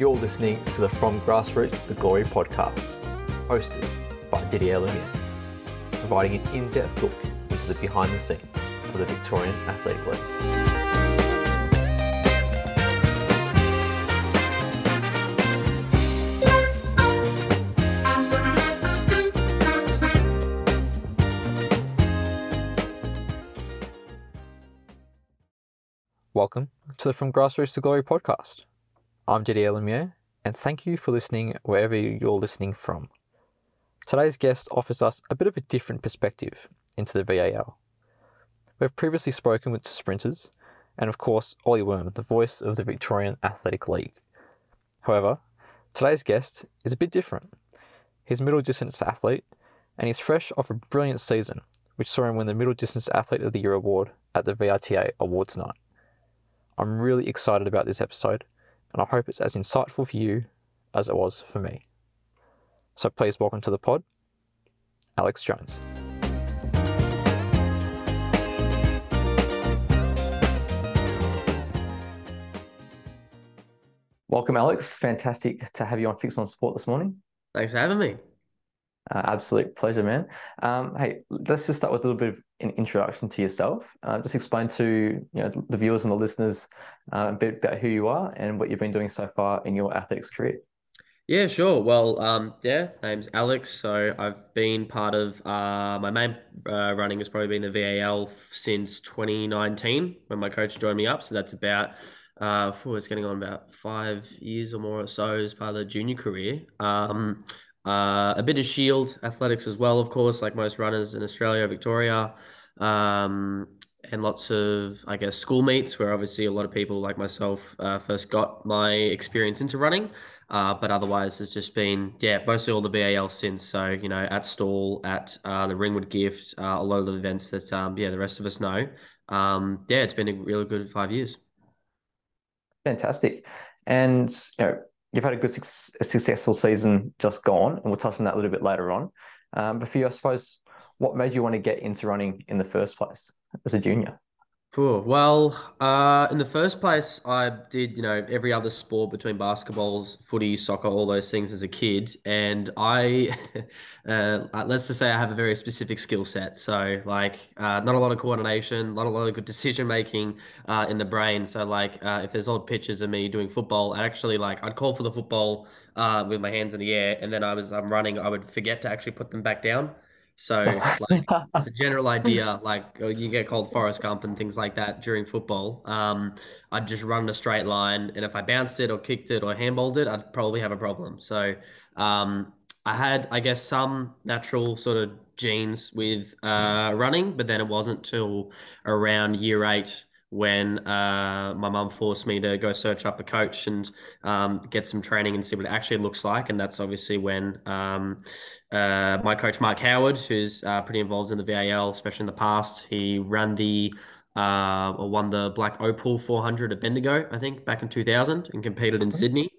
You're listening to the From Grassroots to Glory podcast, hosted by Didier Lumiere, providing an in depth look into the behind the scenes of the Victorian Athletic League. Welcome to the From Grassroots to Glory podcast. I'm Didier Lumiere, and thank you for listening wherever you're listening from. Today's guest offers us a bit of a different perspective into the VAL. We've previously spoken with sprinters, and of course, Ollie Worm, the voice of the Victorian Athletic League. However, today's guest is a bit different. He's a middle distance athlete, and he's fresh off a brilliant season, which saw him win the Middle Distance Athlete of the Year award at the VRTA Awards Night. I'm really excited about this episode, and I hope it's as insightful for you as it was for me. So please welcome to the pod, Alex Jones. Welcome, Alex. Fantastic to have you on Fix on Sport this morning. Thanks for having me. Uh, absolute pleasure, man. Um, hey, let's just start with a little bit of an introduction to yourself. Uh, just explain to you know the viewers and the listeners uh, a bit about who you are and what you've been doing so far in your athletics career. Yeah, sure. Well, um, yeah, name's Alex. So I've been part of uh, my main uh, running has probably been the VAL since 2019 when my coach joined me up. So that's about uh, for it's getting on about five years or more or so as part of the junior career. Um, uh, a bit of shield athletics as well, of course, like most runners in Australia, Victoria, um, and lots of, I guess, school meets where obviously a lot of people like myself uh, first got my experience into running. Uh, but otherwise, it's just been, yeah, mostly all the VAL since. So, you know, at Stawell, at uh, the Ringwood Gift, uh, a lot of the events that, um, yeah, the rest of us know. Um, yeah, it's been a really good five years. Fantastic. And, you know, you've had a good, successful season just gone, and we'll touch on that a little bit later on. Um, but for you, I suppose, what made you want to get into running in the first place as a junior? Cool. Well, uh, in the first place, I did, you know, every other sport between basketballs, footy, soccer, all those things as a kid. And I, uh, let's just say I have a very specific skill set. So, like, uh, not a lot of coordination, not a lot of good decision making uh, in the brain. So, like, uh, if there's old pictures of me doing football, I'd actually, like, I'd call for the football uh, with my hands in the air. And then I was, I'm running, I would forget to actually put them back down. So, like, it's a general idea. Like, oh, you get called Forrest Gump and things like that during football. Um, I'd just run a straight line, and if I bounced it or kicked it or handballed it, I'd probably have a problem. So, um, I had, I guess, some natural sort of genes with uh, running, but then it wasn't till around year eight when uh, my mum forced me to go search up a coach and um, get some training and see what it actually looks like. And that's obviously when um, uh, my coach, Mark Howard, who's uh, pretty involved in the VAL, especially in the past, he ran the uh, or won the Black Opal 400 at Bendigo, I think, back in 2000 and competed in Sydney.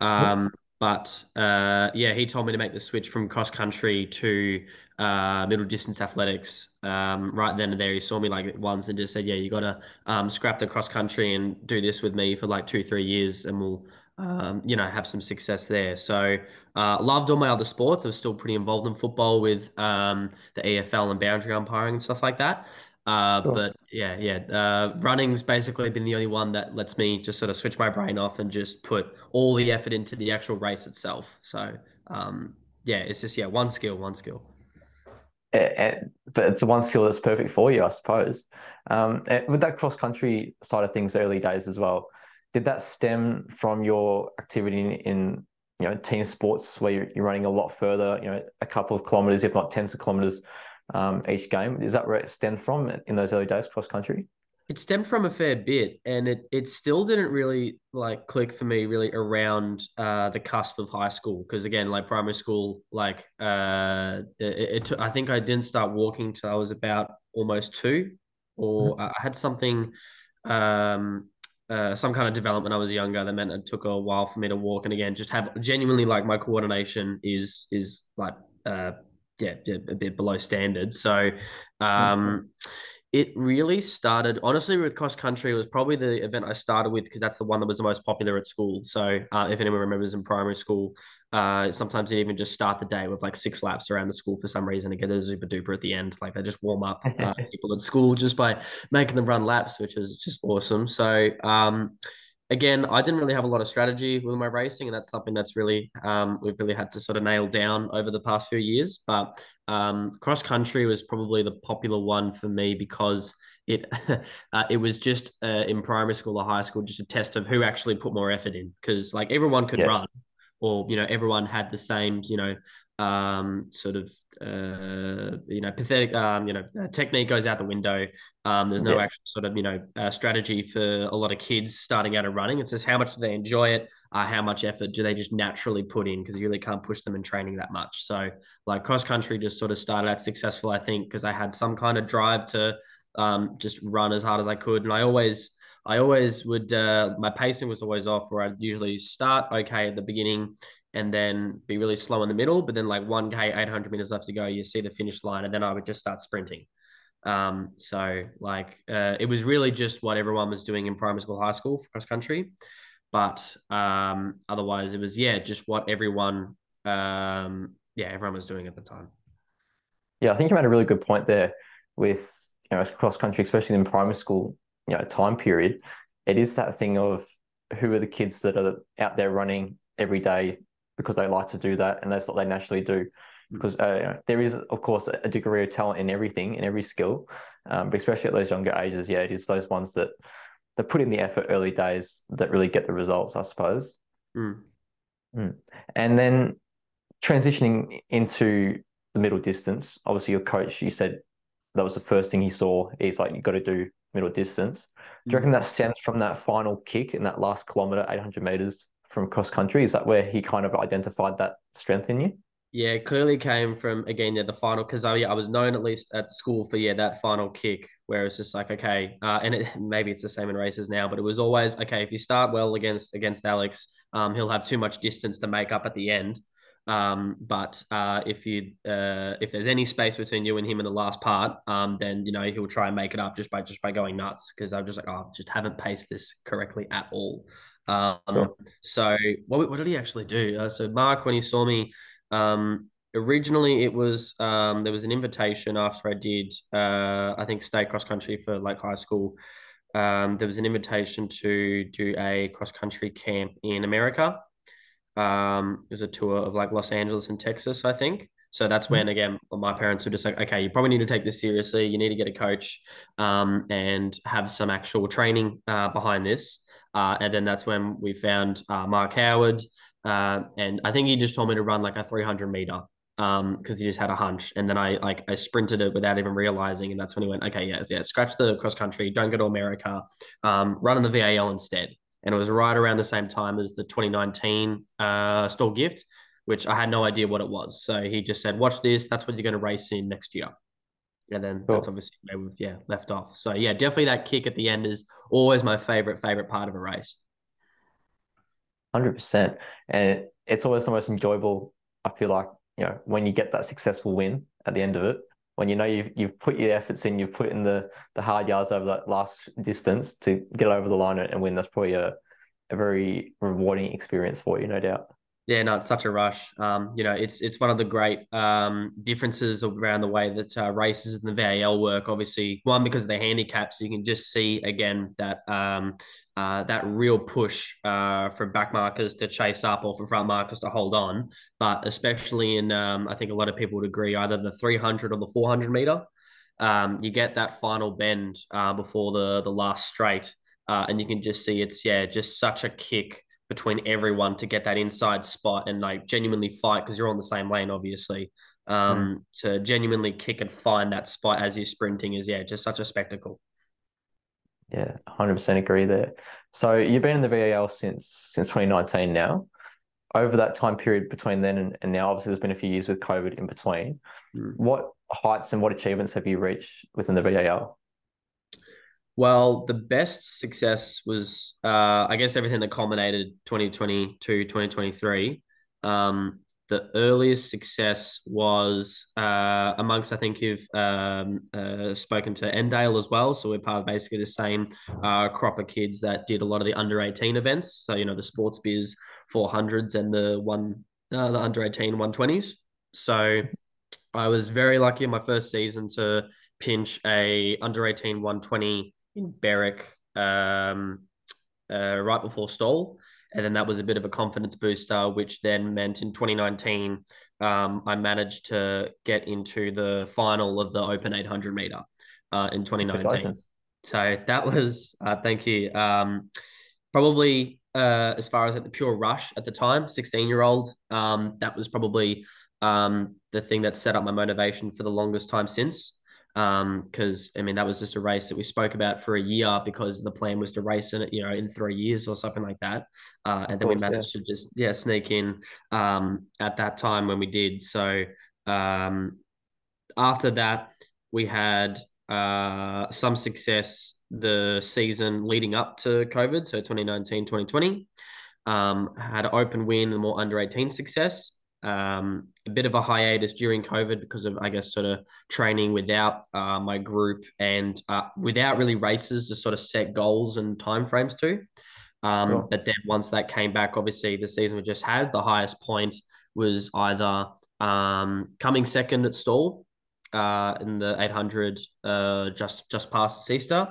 Um, but uh, yeah, he told me to make the switch from cross country to uh, middle distance athletics. Um, right then and there, he saw me like once and just said, "Yeah, you got to um, scrap the cross country and do this with me for like two, three years, and we'll, um, you know, have some success there." So, uh, loved all my other sports. I was still pretty involved in football with um, the EFL and boundary umpiring and stuff like that. Uh, sure. But yeah, yeah, uh, running's basically been the only one that lets me just sort of switch my brain off and just put all the effort into the actual race itself. So um, yeah, it's just yeah, one skill, one skill. And, but it's one skill that's perfect for you, I suppose. Um, with that cross country side of things, early days as well, did that stem from your activity in, in you know team sports where you're, you're running a lot further, you know, a couple of kilometers, if not tens of kilometers um, each game. Is that where it stemmed from in those early days, cross country? It stemmed from a fair bit, and it it still didn't really like click for me really around uh, the cusp of high school because again, like primary school, like uh, it, it I think I didn't start walking till I was about almost two, or mm-hmm. I had something. Um, uh, some kind of development. I was younger. That meant it took a while for me to walk. And again, just have genuinely like my coordination is is like uh, yeah, a bit below standard. So, um, It really started honestly with cross country. It was probably the event I started with because that's the one that was the most popular at school. So uh, if anyone remembers in primary school, uh, sometimes you even just start the day with like six laps around the school for some reason to get a super duper at the end. Like they just warm up uh, people at school just by making them run laps, which is just awesome. So um, again, I didn't really have a lot of strategy with my racing, and that's something that's really um, we've really had to sort of nail down over the past few years. But um, cross country was probably the popular one for me because it uh, it was just uh, in primary school or high school just a test of who actually put more effort in because like everyone could yes. run or you know everyone had the same you know um, sort of uh, you know pathetic um, you know technique goes out the window. Um, there's no yeah. actual sort of you know uh, strategy for a lot of kids starting out of running. It's just how much do they enjoy it? Uh, how much effort do they just naturally put in? Because you really can't push them in training that much. So like cross country just sort of started out successful, I think, because I had some kind of drive to um, just run as hard as I could, and I always. I always would. Uh, my pacing was always off, where I'd usually start okay at the beginning, and then be really slow in the middle. But then like 1K, 800 meters left to go, you see the finish line, and then I would just start sprinting. Um, so like uh, it was really just what everyone was doing in primary school, high school cross country. But um, otherwise, it was yeah, just what everyone um, yeah everyone was doing at the time. Yeah, I think you made a really good point there with you know cross country, especially in primary school, you know time period. It is that thing of who are the kids that are out there running every day because they like to do that and that's what they naturally do. Hmm. Because uh, there is, of course, a degree of talent in everything, in every skill, um, but especially at those younger ages, yeah, it is those ones that that put in the effort early days that really get the results, I suppose. Mm. Mm. And then transitioning into the middle distance, obviously your coach, you said that was the first thing he saw. He's like, you've got to do middle distance. Do you reckon hmm. that stems from that final kick in that last kilometer, 800 meters from cross country? Is that where he kind of identified that strength in you? Yeah, clearly came from again, yeah, the final because I, I was known at least at school for yeah that final kick where it's just like okay, uh, and it, maybe it's the same in races now, but it was always okay if you start well against against Alex, um, he'll have too much distance to make up at the end. Um, but uh, if you uh, if there's any space between you and him in the last part, um, then you know he'll try and make it up just by just by going nuts because I'm just like oh, just haven't paced this correctly at all. Um, sure. So what, what did he actually do? Uh, so Mark, when he saw me, um, originally it was um, there was an invitation after I did uh, I think state cross country for like high school. Um, there was an invitation to do a cross country camp in America. Um, it was a tour of like Los Angeles and Texas, I think. So that's when, mm-hmm. again, my parents were just like, okay, you probably need to take this seriously. You need to get a coach um, and have some actual training uh, behind this. Uh, and then that's when we found uh, Mark Howard. Uh, and I think he just told me to run like a 300 meter um because he just had a hunch. And then i like i sprinted it without even realizing and that's when he went okay yeah yeah scratch the cross country don't go to america um run in the val instead. And it was right around the same time as the 2019 uh Stawell gift which i had no idea what it was. So he just said watch this that's what you're going to race in next year and then cool. that's obviously where we've yeah left off. So yeah, definitely that kick at the end is always my favorite favorite part of a race. Hundred percent, and it's always the most enjoyable. I feel like you know when you get that successful win at the end of it, when you know you've you've put your efforts in, you've put in the the hard yards over that last distance to get over the line and win. That's probably a a very rewarding experience for you, no doubt. Yeah, no, it's such a rush. Um, you know, it's it's one of the great um, differences around the way that uh, races in the VAL work. Obviously, one because of the handicaps, you can just see again that um, uh, that real push uh, for back markers to chase up or for front markers to hold on. But especially in, um, I think a lot of people would agree, either the 300 or the 400 meter, um, you get that final bend uh, before the the last straight, uh, and you can just see it's yeah, just such a kick between everyone to get that inside spot and like genuinely fight because you're on the same lane, obviously. Um, mm. to genuinely kick and find that spot as you're sprinting is yeah, just such a spectacle. Yeah, hundred percent agree there. So you've been in the VAL since since 2019 now. Over that time period between then and, and now, obviously there's been a few years with COVID in between. Mm. What heights and what achievements have you reached within the VAL? Well, the best success was, uh, I guess, everything that culminated 2022, 2023. Um, the earliest success was uh, amongst, I think you've um, uh, spoken to Endale as well. So we're part of basically the same uh, crop of kids that did a lot of the under 18 events. So, you know, the sports biz 400s and the one, uh, the under 18 120s. So I was very lucky in my first season to pinch a under 18 120 in Berwick um, uh, right before Stawell. And then that was a bit of a confidence booster, which then meant in 2019, um, I managed to get into the final of the Open 800 meter uh, in 2019. So that was, uh, thank you. Um, probably uh, as far as at the pure rush at the time, 16 year old, um, that was probably um, the thing that set up my motivation for the longest time since because um, I mean that was just a race that we spoke about for a year because the plan was to race in it, you know, in three years or something like that, uh, and then course, we managed yeah. to just yeah sneak in um, at that time when we did. So um, after that, we had uh, some success the season leading up to COVID, so 2019, 2020. Um, had an open win and more under 18 success um, a bit of a hiatus during COVID because of, I guess, sort of training without uh, my group and uh, without really races to sort of set goals and timeframes to. Um, sure. But then once that came back, obviously the season we just had, the highest point was either um, coming second at Stawell uh, in the 800 uh, just just past Easter,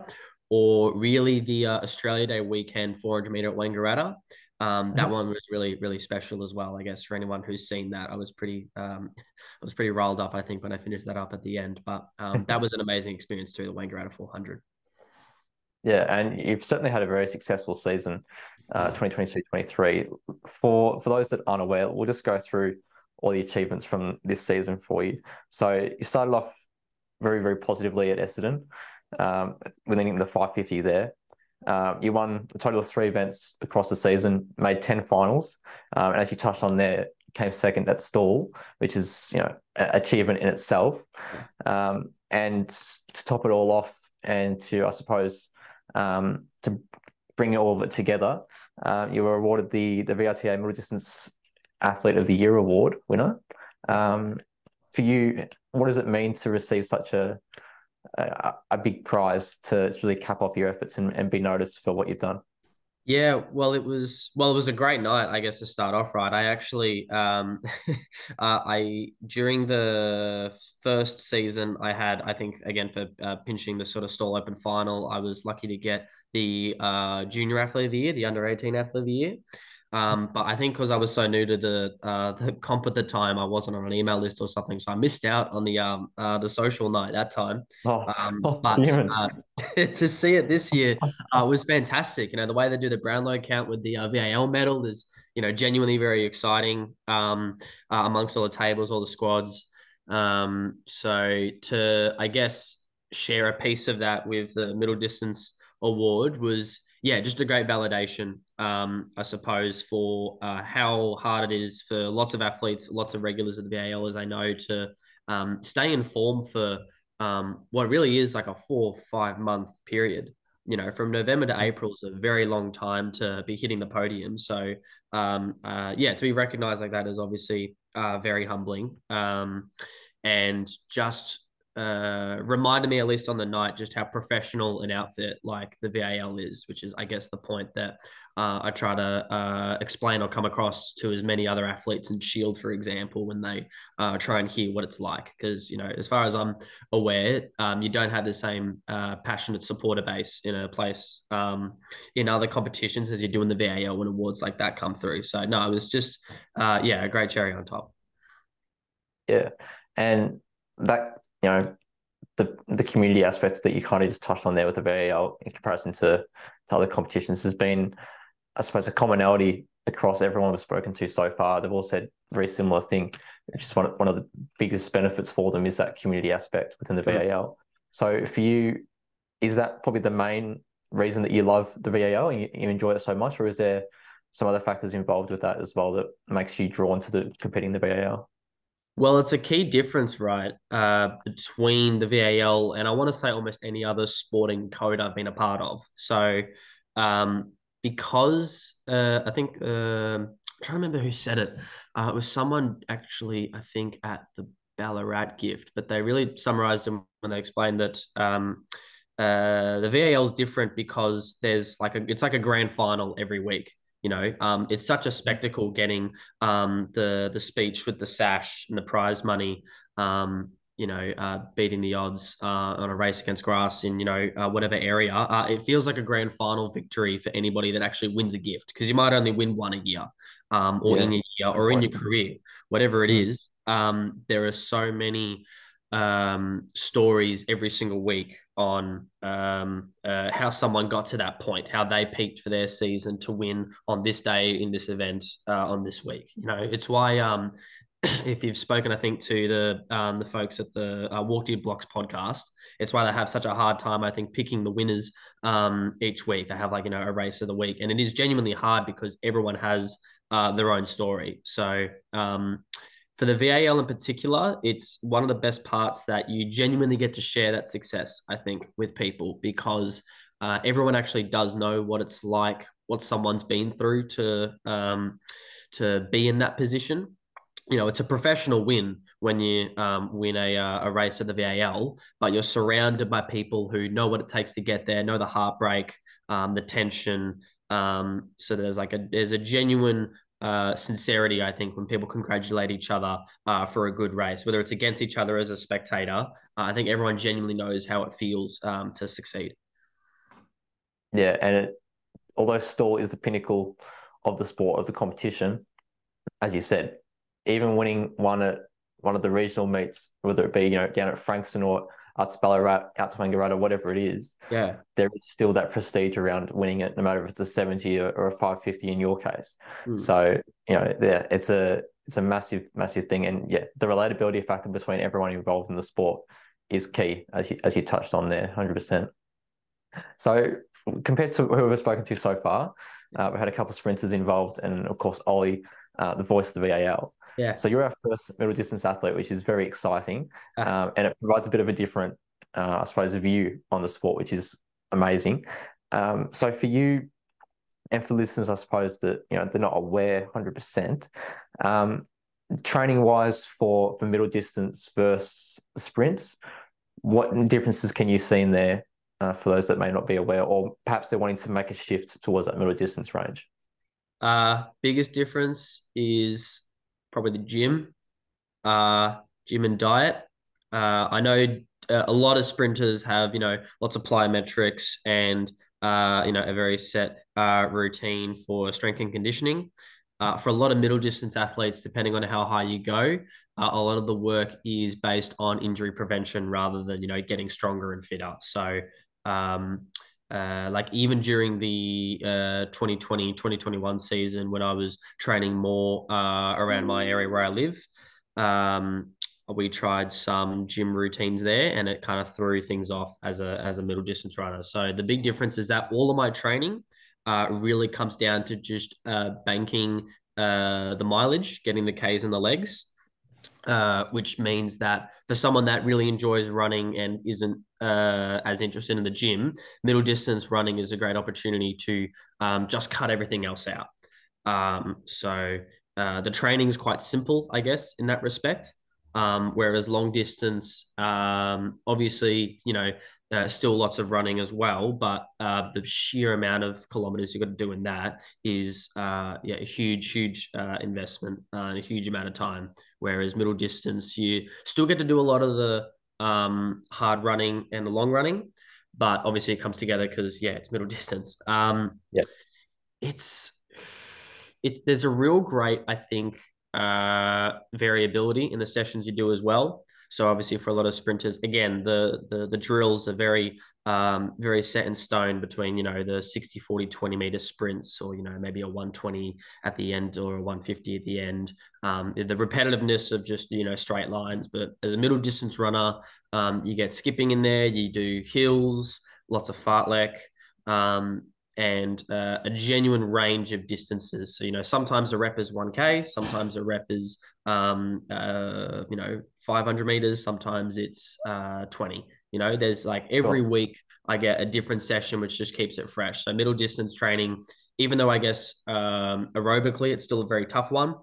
or really the uh, Australia Day weekend 400 meter at Wangaratta. Um, that mm-hmm. one was really, really special as well. I guess for anyone who's seen that, I was pretty, um, I was pretty rolled up. I think when I finished that up at the end, but um, that was an amazing experience too. The Wangaratta 400. Yeah, and you've certainly had a very successful season, uh, 2022-23. For for those that aren't aware, we'll just go through all the achievements from this season for you. So you started off very, very positively at Essendon, um, winning the 550 there. Um, you won a total of three events across the season, made 10 finals. Um, and as you touched on there, came second at Stawell, which is, you know, achievement in itself. Um, and to top it all off and to, I suppose, um, to bring all of it together, uh, you were awarded the, the VRTA Middle Distance Athlete of the Year award winner. Um, for you, what does it mean to receive such a a, a big prize to really cap off your efforts and, and be noticed for what you've done. Yeah, well, it was well, it was a great night, I guess, to start off. Right, I actually, um, uh, I during the first season, I had, I think, again for uh, pinching the sort of Stawell open final, I was lucky to get the uh, junior athlete of the year, the under eighteen athlete of the year. Um, but I think because I was so new to the uh, the comp at the time, I wasn't on an email list or something, so I missed out on the um uh, the social night that time. Oh, um, but uh, to see it this year uh, was fantastic. You know the way they do the Brownlow count with the uh, VAL medal is you know genuinely very exciting. Um, uh, amongst all the tables, all the squads. Um, so to I guess share a piece of that with the middle distance award was yeah, just a great validation, um, I suppose, for uh, how hard it is for lots of athletes, lots of regulars of the VAL, as I know, to um, stay in form for um, what really is like a four, five month period. You know, from November to April is a very long time to be hitting the podium. So, um, uh, yeah, to be recognized like that is obviously uh, very humbling. Um, and just uh, reminded me at least on the night just how professional an outfit like the VAL is, which is I guess the point that uh, I try to uh, explain or come across to as many other athletes in Shield, for example, when they uh, try and hear what it's like. Because you know, as far as I'm aware, um, you don't have the same uh, passionate supporter base in a place um, in other competitions as you do in the VAL when awards like that come through. So no, it was just uh, yeah, a great cherry on top. Yeah, and that you know, the the community aspects that you kind of just touched on there with the VAL in comparison to, to other competitions has been, I suppose, a commonality across everyone we've spoken to so far. They've all said very similar thing, which is one, one of the biggest benefits for them is that community aspect within the. VAL. So for you, is that probably the main reason that you love the VAL and you, you enjoy it so much, or is there some other factors involved with that as well that makes you drawn to the competing the VAL? Well, it's a key difference, right, uh, between the VAL and I want to say almost any other sporting code I've been a part of. So, um, because uh, I think uh, trying to remember who said it. Uh, it was someone actually, I think, at the Ballarat gift, but they really summarized them when they explained that um, uh, the VAL is different because there's like a it's like a grand final every week. You know, um, it's such a spectacle getting um, the the speech with the sash and the prize money. Um, you know, uh, beating the odds uh, on a race against grass in you know uh, whatever area. Uh, it feels like a grand final victory for anybody that actually wins a gift because you might only win one a year, um, or yeah. in a year, or in your career, whatever it mm. Um, there are so many um, stories every single week on um, uh, how someone got to that point, how they peaked for their season to win on this day in this event uh, on this week. You know, it's why um, if you've spoken, I think to the um, the folks at the uh, Walk to Your Blocks podcast, it's why they have such a hard time. I think picking the winners um, each week. They have like you know a race of the week, and it is genuinely hard because everyone has uh, their own story. So um, for the VAL in particular, it's one of the best parts that you genuinely get to share that success, I think, with people because uh, everyone actually does know what it's like, what someone's been through to um, to be in that position. You know, it's a professional win when you um, win a, uh, a race at the VAL, but you're surrounded by people who know what it takes to get there, know the heartbreak, um, the tension. Um, so there's like a there's a genuine uh, sincerity, I think, when people congratulate each other uh, for a good race, whether it's against each other as a spectator. Uh, I think everyone genuinely knows how it feels um, to succeed. Yeah, and it, although Stawell is the pinnacle of the sport of the competition, as you said, even winning one at one of the regional meets, whether it be you know down at Frankston or out to Ballarat, out to Wangaratta, whatever it is, yeah, there is still that prestige around winning it, no matter if it's a 70 or, or a 550 in your case. Mm. So, you know, yeah, it's a it's a massive, massive thing. And yeah, the relatability factor between everyone involved in the sport is key, as you, as you touched on there, 100%. So, compared to who we've spoken to so far, uh, we had a couple of sprinters involved, and of course, Ollie, uh, the voice of the VAL. Yeah. So you're our first middle distance athlete, which is very exciting, uh-huh. um, and it provides a bit of a different, uh, I suppose, view on the sport, which is amazing. Um, so for you, and for listeners, I suppose that you know they're not aware 100. Um, percent Training wise for for middle distance versus sprints, what differences can you see in there uh, for those that may not be aware, or perhaps they're wanting to make a shift towards that middle distance range? Uh, biggest difference is probably the gym, uh, gym and diet. Uh, I know uh, a lot of sprinters have, you know, lots of plyometrics and, uh, you know, a very set uh, routine for strength and conditioning. Uh, for a lot of middle distance athletes, depending on how high you go, uh, a lot of the work is based on injury prevention rather than, you know, getting stronger and fitter. So, um, uh, like even during the uh, 2020 2021 season when I was training more uh, around my area where I live, um, we tried some gym routines there and it kind of threw things off as a as a middle distance runner. So the big difference is that all of my training uh, really comes down to just uh, banking uh, the mileage, getting the Ks in the legs. Uh, which means that for someone that really enjoys running and isn't uh, as interested in the gym, middle distance running is a great opportunity to um, just cut everything else out. Um, so uh, the training is quite simple, I guess, in that respect. Um, whereas long distance, um, obviously, you know, uh, still lots of running as well, but uh, the sheer amount of kilometers you've got to do in that is, yeah, a huge, huge investment and a huge amount of time. Whereas middle distance, you still get to do a lot of the um, hard running and the long running, but obviously it comes together because yeah, it's middle distance. Um, yeah, it's it's there's a real great I think uh, variability in the sessions you do as well. So obviously for a lot of sprinters, again, the the, the drills are very um, very set in stone between, you know, the 60, 40, 20 meter sprints or, you know, maybe a 120 at the end or a 150 at the end. Um, the repetitiveness of just, you know, straight lines. But as a middle distance runner, um, you get skipping in there, you do hills, lots of fartlek. Um, and uh, a genuine range of distances. So, you know, sometimes a rep is 1K, sometimes a rep is, um, uh, you know, 500 meters, sometimes it's uh, 20. You know, there's like every week I get a different session, which just keeps it fresh. So middle distance training, even though I guess um, aerobically it's still a very tough one.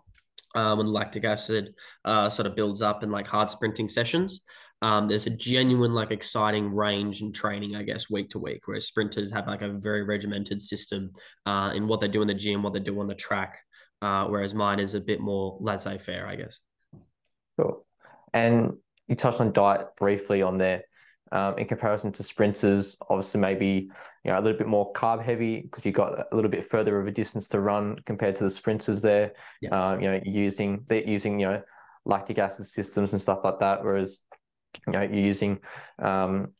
Um, when lactic acid uh, sort of builds up in like hard sprinting sessions, um, there's a genuine like exciting range and training, I guess, week to week, whereas sprinters have like a very regimented system uh, in what they do in the gym, what they do on the track, uh, whereas mine is a bit more laissez-faire, I guess. Cool. And you touched on diet briefly on there. Um, in comparison to sprinters, obviously maybe you know a little bit more carb heavy because you got a little bit further of a distance to run compared to the sprinters there. Yeah. Uh, you know, using they're using you know lactic acid systems and stuff like that, whereas you know you're using um,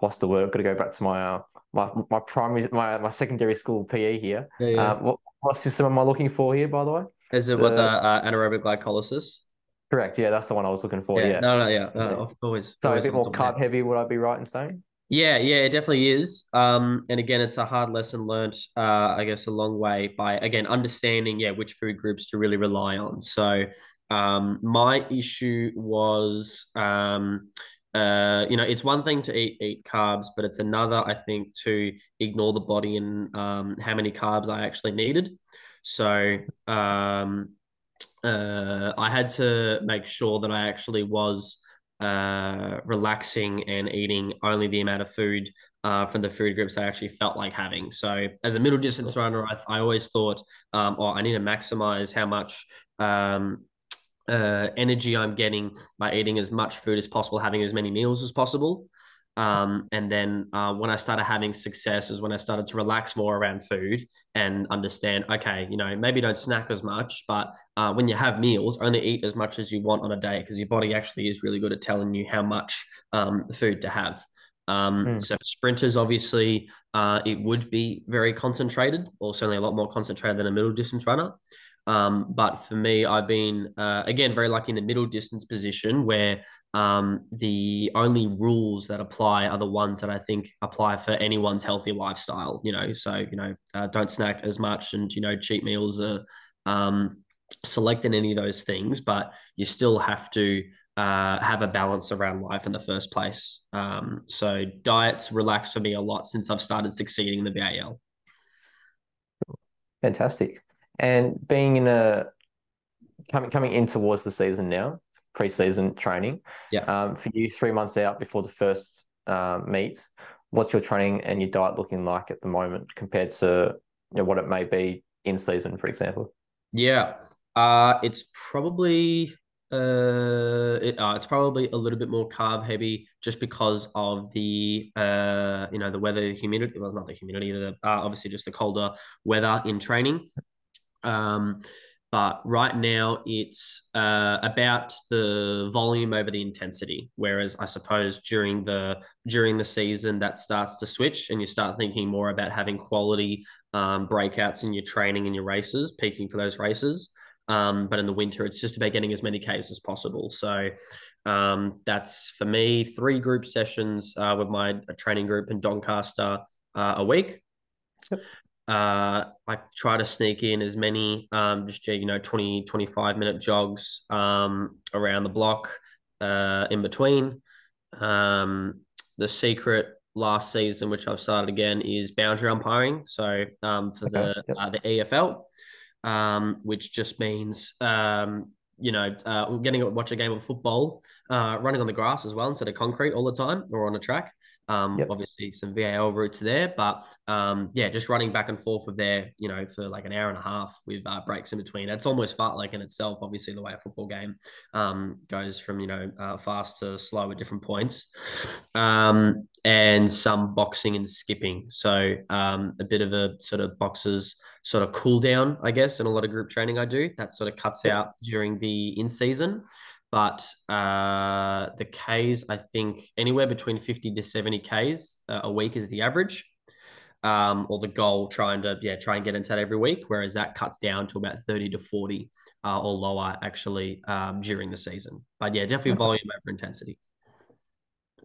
what's the word? I've got to go back to my uh, my my primary my my secondary school PE here. Yeah, yeah. Uh, what what system am I looking for here, by the way? Is it the, what the uh, anaerobic glycolysis? Correct. Yeah, that's the one I was looking for. Yeah. yeah. No, no, yeah. Uh, always. So always a bit more carb heavy, would I be right in saying? Yeah, yeah, it definitely is. Um, and again, it's a hard lesson learned, uh, I guess, a long way by again understanding, yeah, which food groups to really rely on. So, um, my issue was, um, uh, you know, it's one thing to eat eat carbs, but it's another, I think, to ignore the body and um, how many carbs I actually needed. So, um, uh, I had to make sure that I actually was uh, relaxing and eating only the amount of food uh, from the food groups I actually felt like having. So, as a middle distance runner, I, I always thought, um, oh, I need to maximize how much um, uh, energy I'm getting by eating as much food as possible, having as many meals as possible. Um, and then uh, when I started having success is when I started to relax more around food and understand, okay, you know, maybe don't snack as much, but uh, when you have meals, only eat as much as you want on a day because your body actually is really good at telling you how much um, food to have. Um, mm. So sprinters, obviously, uh, it would be very concentrated, or certainly a lot more concentrated than a middle distance runner. Um, but for me, I've been uh, again very lucky in the middle distance position where um, the only rules that apply are the ones that I think apply for anyone's healthy lifestyle. You know, so you know, uh, don't snack as much, and you know, cheat meals are um, selecting any of those things, but you still have to uh, have a balance around life in the first place. Um, so diets relaxed for me a lot since I've started succeeding in the VAL. Fantastic. And being in a coming coming in towards the season now, pre-season training. Yeah. Um, for you, three months out before the first uh, meets, what's your training and your diet looking like at the moment compared to you know, what it may be in season, for example? Yeah. Uh, it's probably uh, it, uh, it's probably a little bit more carb heavy just because of the uh, you know, the weather, the humidity. Well, not the humidity, the uh, obviously just the colder weather in training. Um, but right now it's uh, about the volume over the intensity. Whereas I suppose during the during the season that starts to switch, and you start thinking more about having quality um, breakouts in your training and your races, peaking for those races. Um, but in the winter, it's just about getting as many Ks as possible. So um, that's for me three group sessions uh, with my training group in Doncaster uh, a week. Yep. Uh, I try to sneak in as many, um, just, you know, 20, 25 minute jogs um, around the block uh, in between. Um, the secret last season, which I've started again, is boundary umpiring. So um, for okay. the yep. uh, the EFL, um, which just means um, you know uh, getting to watch a game of football, uh, running on the grass as well instead of concrete all the time or on a track. Um, yep. Obviously, some VAL routes there, but um, yeah, just running back and forth of there, you know, for like an hour and a half with uh, breaks in between. That's almost fartlek in itself. Obviously, the way a football game um, goes from you know uh, fast to slow at different points, um, and some boxing and skipping. So um, a bit of a sort of boxers sort of cool down, I guess, in a lot of group training I do. That sort of cuts out during the in season but uh, the Ks, I think anywhere between 50 to 70 Ks uh, a week is the average. Um, or the goal trying to yeah try and get into that every week, whereas that cuts down to about 30 to 40 uh, or lower actually um, during the season. But yeah, definitely okay. volume over intensity.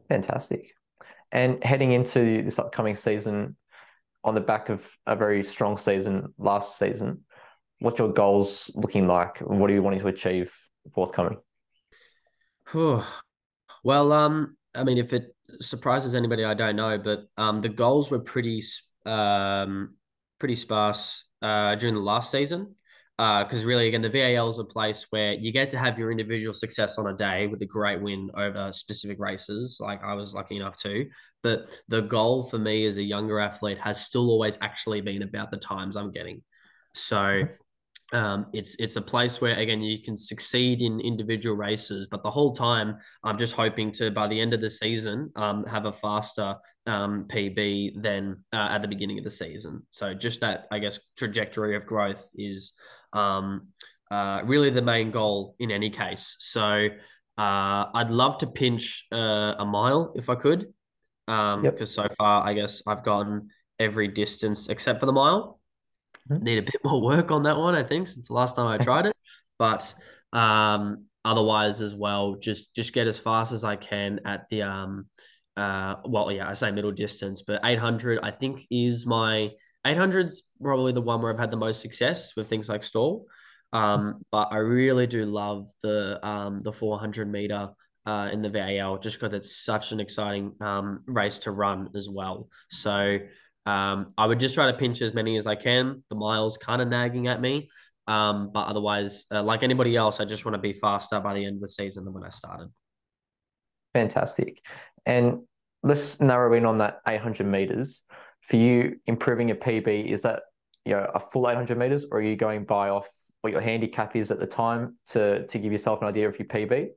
Fantastic. And heading into this upcoming season, on the back of a very strong season last season, what's your goals looking like? What are you wanting to achieve forthcoming? Well, um, I mean, if it surprises anybody, I don't know, but um, the goals were pretty um, pretty sparse uh, during the last season. Because uh, really, again, the VAL is a place where you get to have your individual success on a day with a great win over specific races. Like I was lucky enough to. But the goal for me as a younger athlete has still always actually been about the times I'm getting. So um, it's it's a place where again you can succeed in individual races, but the whole time I'm just hoping to by the end of the season um, have a faster um, PB than uh, at the beginning of the season. So just that I guess trajectory of growth is um, uh, really the main goal in any case. So uh, I'd love to pinch uh, a mile if I could, because yep. so far I guess I've gotten every distance except for the mile. Mm-hmm. Need a bit more work on that one, I think, since the last time I tried it. But um, otherwise, as well, just just get as fast as I can at the um, uh, well, yeah, I say middle distance, but 800 I think is my 800's probably the one where I've had the most success with things like Stawell. Um, but I really do love the um the 400 meter uh, in the VAL just because it's such an exciting um, race to run as well. So um, I would just try to pinch as many as I can. The miles kind of nagging at me. Um, but otherwise, uh, like anybody else, I just want to be faster by the end of the season than when I started. Fantastic. And let's narrow in on that 800 meters. For you, improving your PB, is that you know a full 800 meters, or are you going by off what your handicap is at the time to to give yourself an idea of your PB?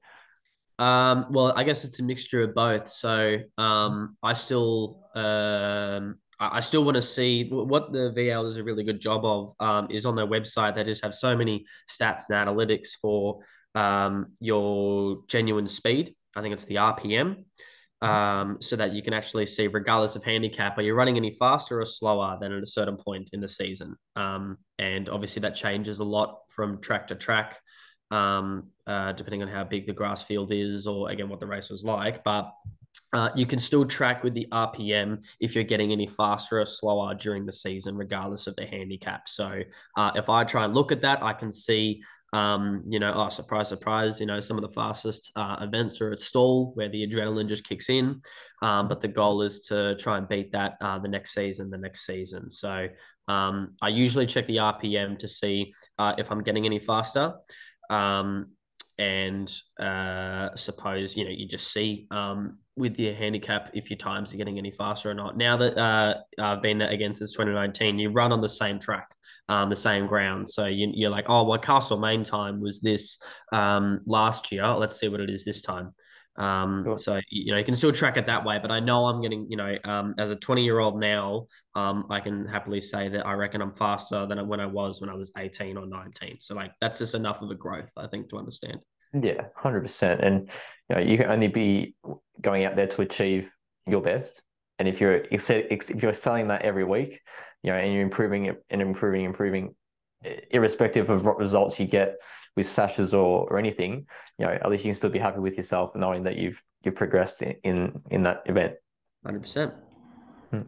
Um, well, I guess it's a mixture of both. So um, I still um, I still want to see what the VL does a really good job of um, is on their website. They just have so many stats and analytics for um, your genuine speed. I think it's the RPM, um, so that you can actually see, regardless of handicap, are you running any faster or slower than at a certain point in the season? Um, and obviously, that changes a lot from track to track, um, uh, depending on how big the grass field is, or again what the race was like. But uh, you can still track with the RPM if you're getting any faster or slower during the season, regardless of the handicap. So uh, if I try and look at that, I can see, um, you know, oh, surprise, surprise, you know, some of the fastest uh, events are at Stawell where the adrenaline just kicks in. Um, but the goal is to try and beat that uh, the next season, the next season. So um, I usually check the RPM to see uh, if I'm getting any faster. Um, and uh, suppose you know you just see um, with your handicap if your times are getting any faster or not. Now that uh, I've been again since 2019, you run on the same track, um, the same ground. So you, are like, oh, well, Castlemaine time was this um, last year. Let's see what it is this time. Um, sure. So you know you can still track it that way, but I know I'm getting you know um, as a 20 year old now, um, I can happily say that I reckon I'm faster than when I was when I was 18 or 19. So like that's just enough of a growth, I think, to understand. Yeah, hundred percent. And you know, you can only be going out there to achieve your best. And if you're if you're selling that every week, you know, and you're improving it and improving, improving, irrespective of what results you get with sashes or or anything, you know, at least you can still be happy with yourself knowing that you've you've progressed in in, in that event. Hundred percent. Hmm.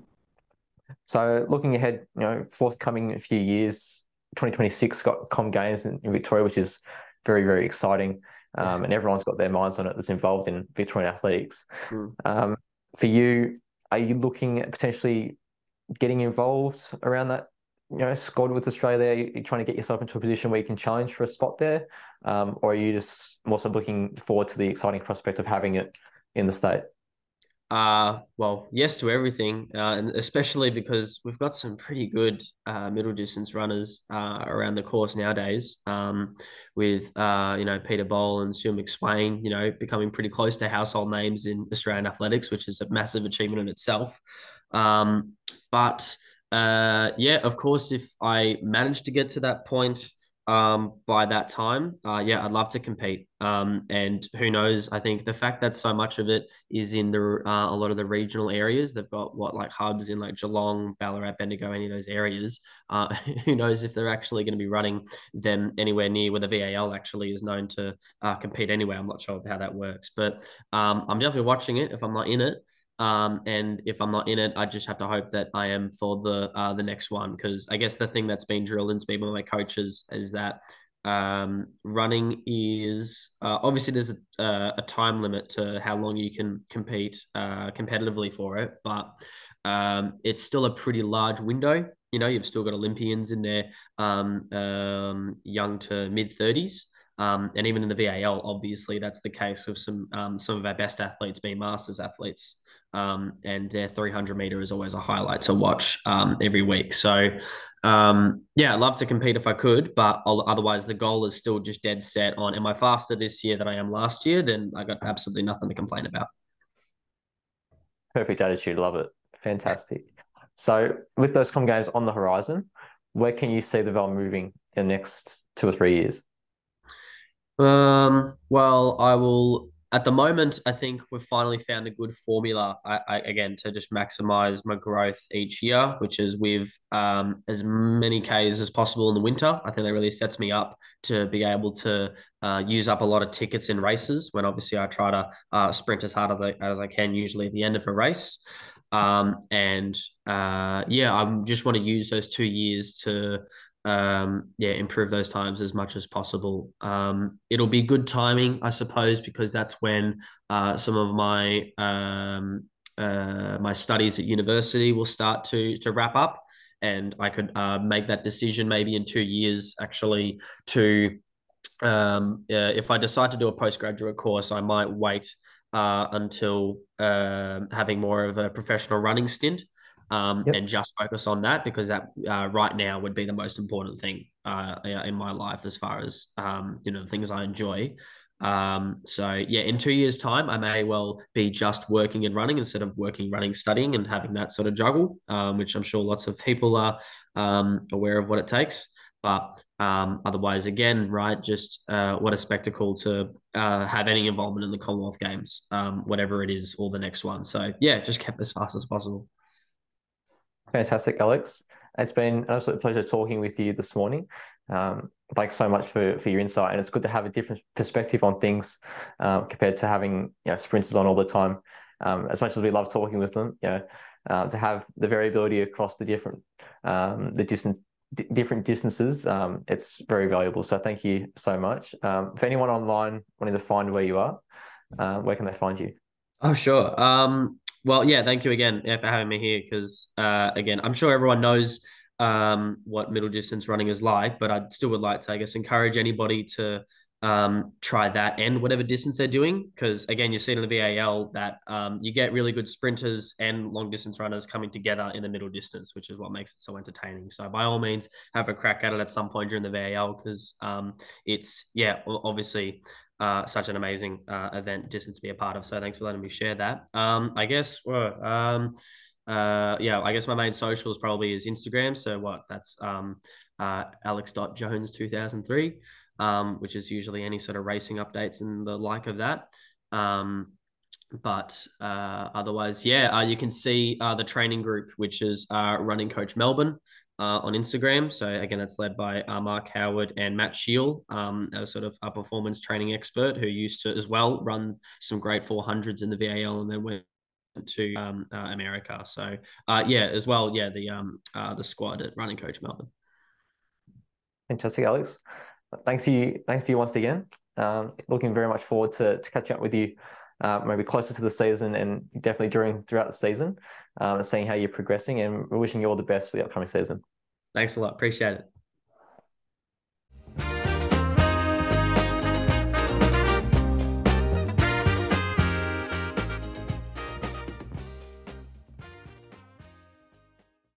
So looking ahead, you know, forthcoming few years, 2026 got Com Games in, in Victoria, which is very very exciting um, and everyone's got their minds on it that's involved in Victorian athletics. Mm. Um, for you, are you looking at potentially getting involved around that? You know, squad with Australia. You're trying to get yourself into a position where you can challenge for a spot there, um, or are you just also looking forward to the exciting prospect of having it in the state? Uh, well, yes to everything, uh, and especially because we've got some pretty good uh, middle distance runners uh, around the course nowadays. Um, with uh, you know Peter Bol and Stew McSweyn, you know, becoming pretty close to household names in Australian athletics, which is a massive achievement in itself. Um, but uh, yeah, of course, if I manage to get to that point, um, by that time, uh, yeah, I'd love to compete. Um, and who knows? I think the fact that so much of it is in the uh, a lot of the regional areas, they've got what like hubs in like Geelong, Ballarat, Bendigo, any of those areas. Uh, who knows if they're actually going to be running them anywhere near where the VAL actually is known to uh, compete anyway. I'm not sure how that works, but um, I'm definitely watching it if I'm not in it. Um, and if I'm not in it, I just have to hope that I am for the uh, the next one because I guess the thing that's been drilled into me by my coaches is that um, running is uh, obviously there's a, a, time limit to how long you can compete uh, competitively for it, but um, it's still a pretty large window. You know, you've still got Olympians in there, um, um, young to mid 30s. Um, and even in the VAL, obviously, that's the case with some um, some of our best athletes being masters athletes. Um, and their 300 meter is always a highlight to watch um, every week. So, um, yeah, I'd love to compete if I could, but otherwise, the goal is still just dead set on am I faster this year than I am last year? Then I got absolutely nothing to complain about. Perfect attitude. Love it. Fantastic. So, with those com games on the horizon, where can you see the VAL moving in the next two or three years? Um, well, I will. At the moment, I think we've finally found a good formula. I, I again to just maximize my growth each year, which is with um, as many Ks as possible in the winter. I think that really sets me up to be able to uh, use up a lot of tickets in races. When obviously I try to uh, sprint as hard as I can, usually at the end of a race. Um, and uh, yeah, I just want to use those two years to um, yeah, improve those times as much as possible. Um, it'll be good timing, I suppose, because that's when uh, some of my um, uh, my studies at university will start to to wrap up, and I could uh, make that decision maybe in two years, actually, to um, uh, if I decide to do a postgraduate course, I might wait uh, until uh, having more of a professional running stint um, yep. and just focus on that because that uh, right now would be the most important thing uh, in my life as far as um, you know the things I enjoy. Um, so yeah, in two years' time, I may well be just working and running instead of working, running, studying, and having that sort of juggle, um, which I'm sure lots of people are um, aware of what it takes. But um, otherwise, again, right, just uh, what a spectacle to uh, have any involvement in the Commonwealth Games, um, whatever it is, or the next one. So yeah, just kept as fast as possible. Fantastic, Alex. It's been an absolute pleasure talking with you this morning. Um, thanks so much for, for your insight. And it's good to have a different perspective on things um, compared to having you know, sprinters on all the time. Um, as much as we love talking with them, you know, uh, to have the variability across the different um, the distance different distances, um, it's very valuable. So thank you so much. If anyone online wanting to find where you are, uh, where can they find you? Oh, sure. Um, well, yeah, thank you again for having me here. Because uh, again, I'm sure everyone knows um, what middle distance running is like, but I still would like to, I guess, encourage anybody to um, try that and whatever distance they're doing. Because again, you see in the VAL that um, you get really good sprinters and long distance runners coming together in the middle distance, which is what makes it so entertaining. So by all means, have a crack at it at some point during the VAL because um, it's yeah, obviously uh, such an amazing uh, event distance to be a part of. So thanks for letting me share that. Um, I guess well, um, uh, yeah, I guess my main socials probably is Instagram. So what that's um, uh, alex.jones2003, um, which is usually any sort of racing updates and the like of that. Um, but uh, otherwise, yeah, uh, you can see uh, the training group, which is uh, Running Coach Melbourne uh, on Instagram. So again, it's led by uh, Mark Howard and Matt Shield, um, a sort of a performance training expert who used to as well run some great 400s in the VAL and then went to um, uh, America. So uh, yeah, as well, yeah, the um, uh, the squad at Running Coach Melbourne. Fantastic, Alex. Thanks to you. Thanks to you once again. Um, looking very much forward to, to catching up with you uh, maybe closer to the season and definitely during throughout the season, um, seeing how you're progressing. And we're wishing you all the best for the upcoming season. Thanks a lot. Appreciate it.